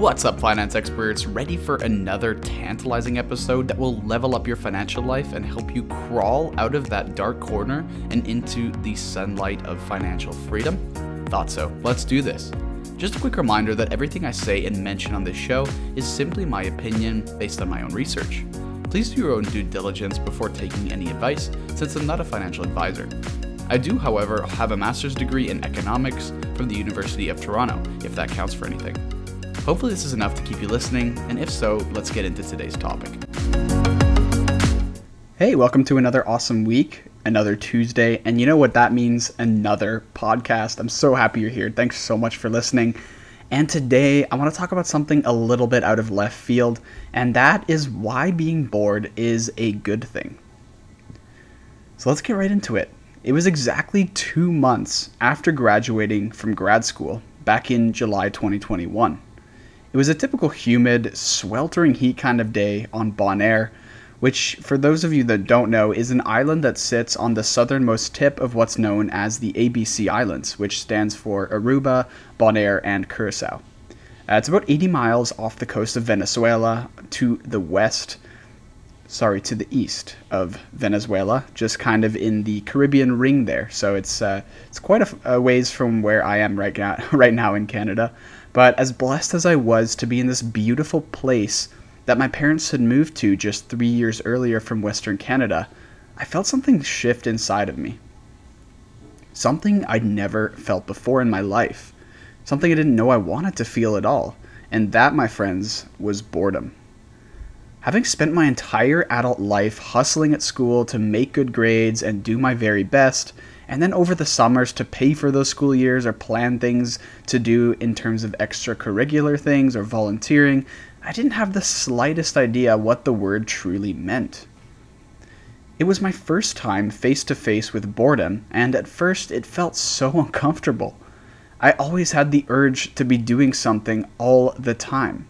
What's up, finance experts? Ready for another tantalizing episode that will level up your financial life and help you crawl out of that dark corner and into the sunlight of financial freedom? Thought so. Let's do this. Just a quick reminder that everything I say and mention on this show is simply my opinion based on my own research. Please do your own due diligence before taking any advice, since I'm not a financial advisor. I do, however, have a master's degree in economics from the University of Toronto, if that counts for anything. Hopefully, this is enough to keep you listening, and if so, let's get into today's topic. Hey, welcome to another awesome week, another Tuesday, and you know what that means? Another podcast. I'm so happy you're here. Thanks so much for listening. And today, I want to talk about something a little bit out of left field, and that is why being bored is a good thing. So let's get right into it. It was exactly two months after graduating from grad school back in July 2021. It was a typical humid, sweltering heat kind of day on Bonaire, which, for those of you that don't know, is an island that sits on the southernmost tip of what's known as the ABC Islands, which stands for Aruba, Bonaire, and Curacao. Uh, it's about 80 miles off the coast of Venezuela to the west, sorry, to the east of Venezuela, just kind of in the Caribbean ring there. So it's uh, it's quite a, a ways from where I am right now, right now in Canada. But as blessed as I was to be in this beautiful place that my parents had moved to just three years earlier from Western Canada, I felt something shift inside of me. Something I'd never felt before in my life. Something I didn't know I wanted to feel at all. And that, my friends, was boredom. Having spent my entire adult life hustling at school to make good grades and do my very best, and then over the summers to pay for those school years or plan things to do in terms of extracurricular things or volunteering, I didn't have the slightest idea what the word truly meant. It was my first time face to face with boredom, and at first it felt so uncomfortable. I always had the urge to be doing something all the time.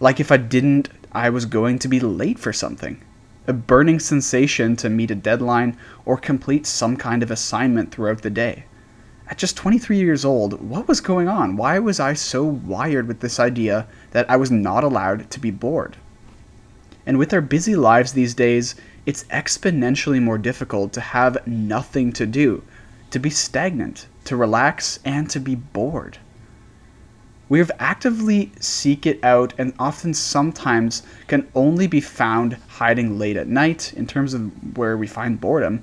Like if I didn't, I was going to be late for something a burning sensation to meet a deadline or complete some kind of assignment throughout the day. At just 23 years old, what was going on? Why was I so wired with this idea that I was not allowed to be bored? And with our busy lives these days, it's exponentially more difficult to have nothing to do, to be stagnant, to relax, and to be bored. We have actively seek it out and often sometimes can only be found hiding late at night in terms of where we find boredom.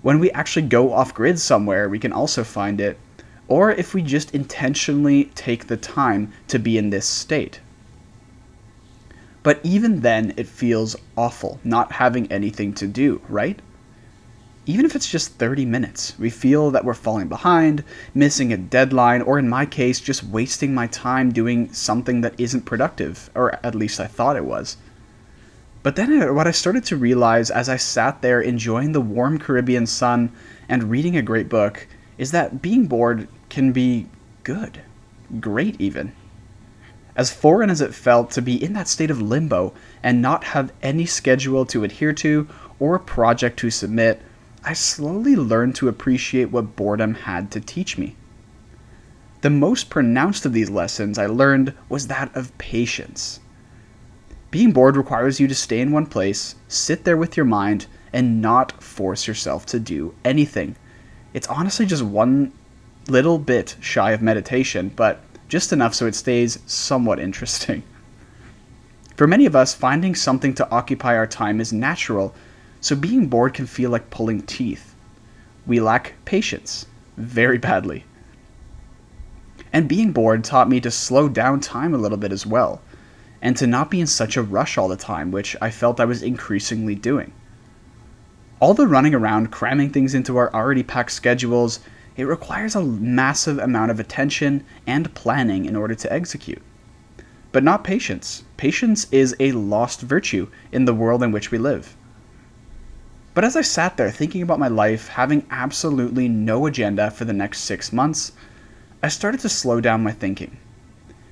When we actually go off grid somewhere, we can also find it, or if we just intentionally take the time to be in this state. But even then, it feels awful not having anything to do, right? Even if it's just 30 minutes. We feel that we're falling behind, missing a deadline, or in my case, just wasting my time doing something that isn't productive, or at least I thought it was. But then uh, what I started to realize as I sat there enjoying the warm Caribbean sun and reading a great book is that being bored can be good. Great, even. As foreign as it felt to be in that state of limbo and not have any schedule to adhere to or a project to submit, I slowly learned to appreciate what boredom had to teach me. The most pronounced of these lessons I learned was that of patience. Being bored requires you to stay in one place, sit there with your mind, and not force yourself to do anything. It's honestly just one little bit shy of meditation, but just enough so it stays somewhat interesting. For many of us, finding something to occupy our time is natural so being bored can feel like pulling teeth. We lack patience very badly. And being bored taught me to slow down time a little bit as well, and to not be in such a rush all the time, which I felt I was increasingly doing. All the running around, cramming things into our already packed schedules, it requires a massive amount of attention and planning in order to execute. But not patience. Patience is a lost virtue in the world in which we live. But as I sat there thinking about my life, having absolutely no agenda for the next six months, I started to slow down my thinking,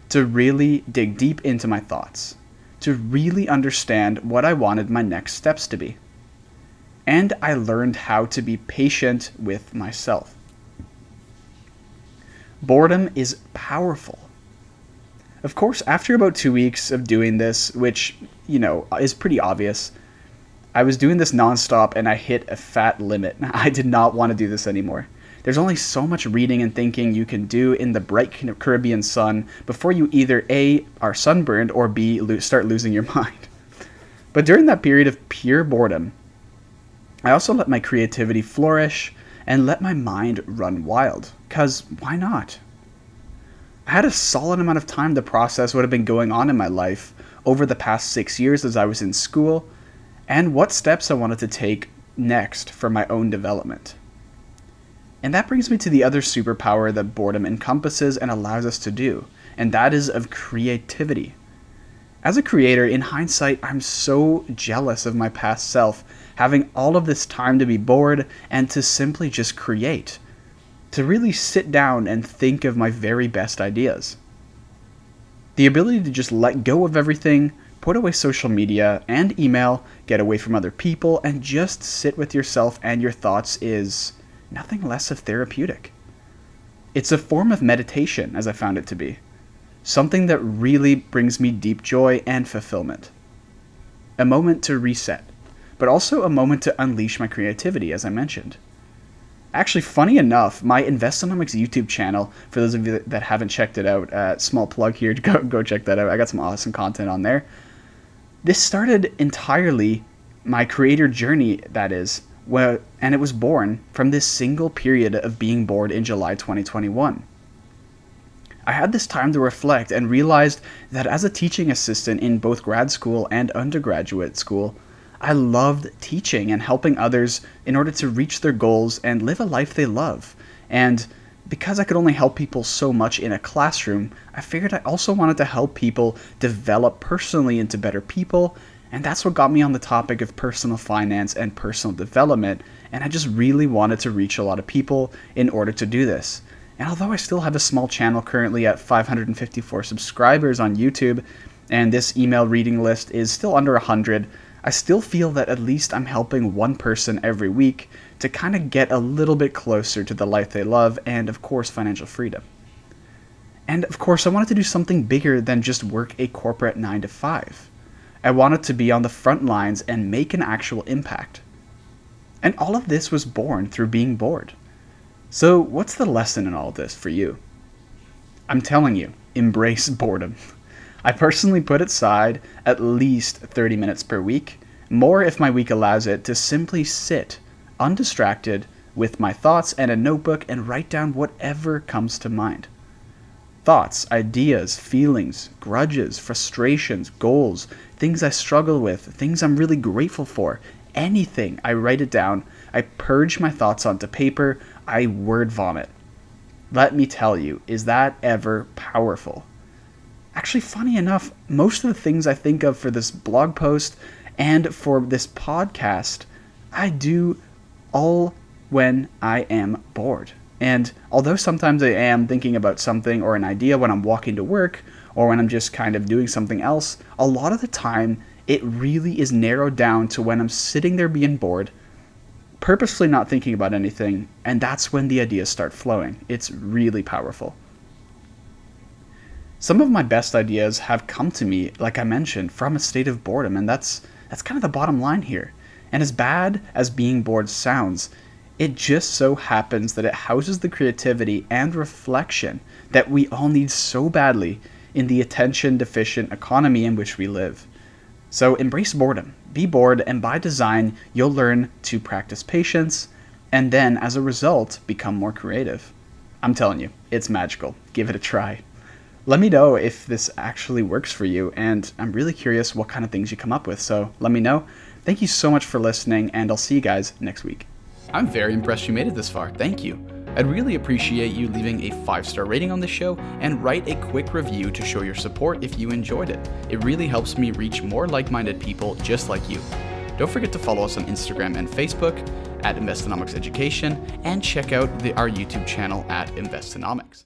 to really dig deep into my thoughts, to really understand what I wanted my next steps to be. And I learned how to be patient with myself. Boredom is powerful. Of course, after about two weeks of doing this, which, you know, is pretty obvious, I was doing this nonstop and I hit a fat limit. I did not want to do this anymore. There's only so much reading and thinking you can do in the bright Caribbean sun before you either A, are sunburned, or B, lo- start losing your mind. But during that period of pure boredom, I also let my creativity flourish and let my mind run wild. Because why not? I had a solid amount of time to process what had been going on in my life over the past six years as I was in school and what steps I wanted to take next for my own development. And that brings me to the other superpower that boredom encompasses and allows us to do, and that is of creativity. As a creator, in hindsight, I'm so jealous of my past self, having all of this time to be bored and to simply just create, to really sit down and think of my very best ideas. The ability to just let go of everything, put away social media and email, get away from other people, and just sit with yourself and your thoughts is nothing less of therapeutic. It's a form of meditation, as I found it to be, something that really brings me deep joy and fulfillment. A moment to reset, but also a moment to unleash my creativity, as I mentioned. Actually, funny enough, my Investonomics YouTube channel, for those of you that haven't checked it out, uh, small plug here, go, go check that out. I got some awesome content on there. This started entirely my creator journey, that is, well, and it was born from this single period of being bored in July 2021. I had this time to reflect and realized that as a teaching assistant in both grad school and undergraduate school, I loved teaching and helping others in order to reach their goals and live a life they love. And because I could only help people so much in a classroom, I figured I also wanted to help people develop personally into better people, and that's what got me on the topic of personal finance and personal development, and I just really wanted to reach a lot of people in order to do this. And although I still have a small channel currently at 554 subscribers on YouTube, and this email reading list is still under 100, I still feel that at least I'm helping one person every week to kind of get a little bit closer to the life they love and, of course, financial freedom. And of course, I wanted to do something bigger than just work a corporate 9 to 5. I wanted to be on the front lines and make an actual impact. And all of this was born through being bored. So, what's the lesson in all this for you? I'm telling you, embrace boredom. I personally put it aside at least 30 minutes per week, more if my week allows it, to simply sit undistracted with my thoughts and a notebook and write down whatever comes to mind. Thoughts, ideas, feelings, grudges, frustrations, goals, things I struggle with, things I'm really grateful for, anything, I write it down. I purge my thoughts onto paper. I word vomit. Let me tell you, is that ever powerful? Actually, funny enough, most of the things I think of for this blog post and for this podcast, I do all when I am bored. And although sometimes I am thinking about something or an idea when I'm walking to work or when I'm just kind of doing something else, a lot of the time it really is narrowed down to when I'm sitting there being bored, purposefully not thinking about anything, and that's when the ideas start flowing. It's really powerful. Some of my best ideas have come to me, like I mentioned, from a state of boredom, and that's that's kind of the bottom line here. And as bad as being bored sounds, it just so happens that it houses the creativity and reflection that we all need so badly in the attention deficient economy in which we live. So embrace boredom, be bored, and by design, you'll learn to practice patience and then, as a result, become more creative. I'm telling you, it's magical. Give it a try. Let me know if this actually works for you, and I'm really curious what kind of things you come up with, so let me know. Thank you so much for listening, and I'll see you guys next week. I'm very impressed you made it this far. Thank you. I'd really appreciate you leaving a five star rating on the show and write a quick review to show your support if you enjoyed it. It really helps me reach more like minded people just like you. Don't forget to follow us on Instagram and Facebook at Investonomics Education and check out the, our YouTube channel at Investonomics.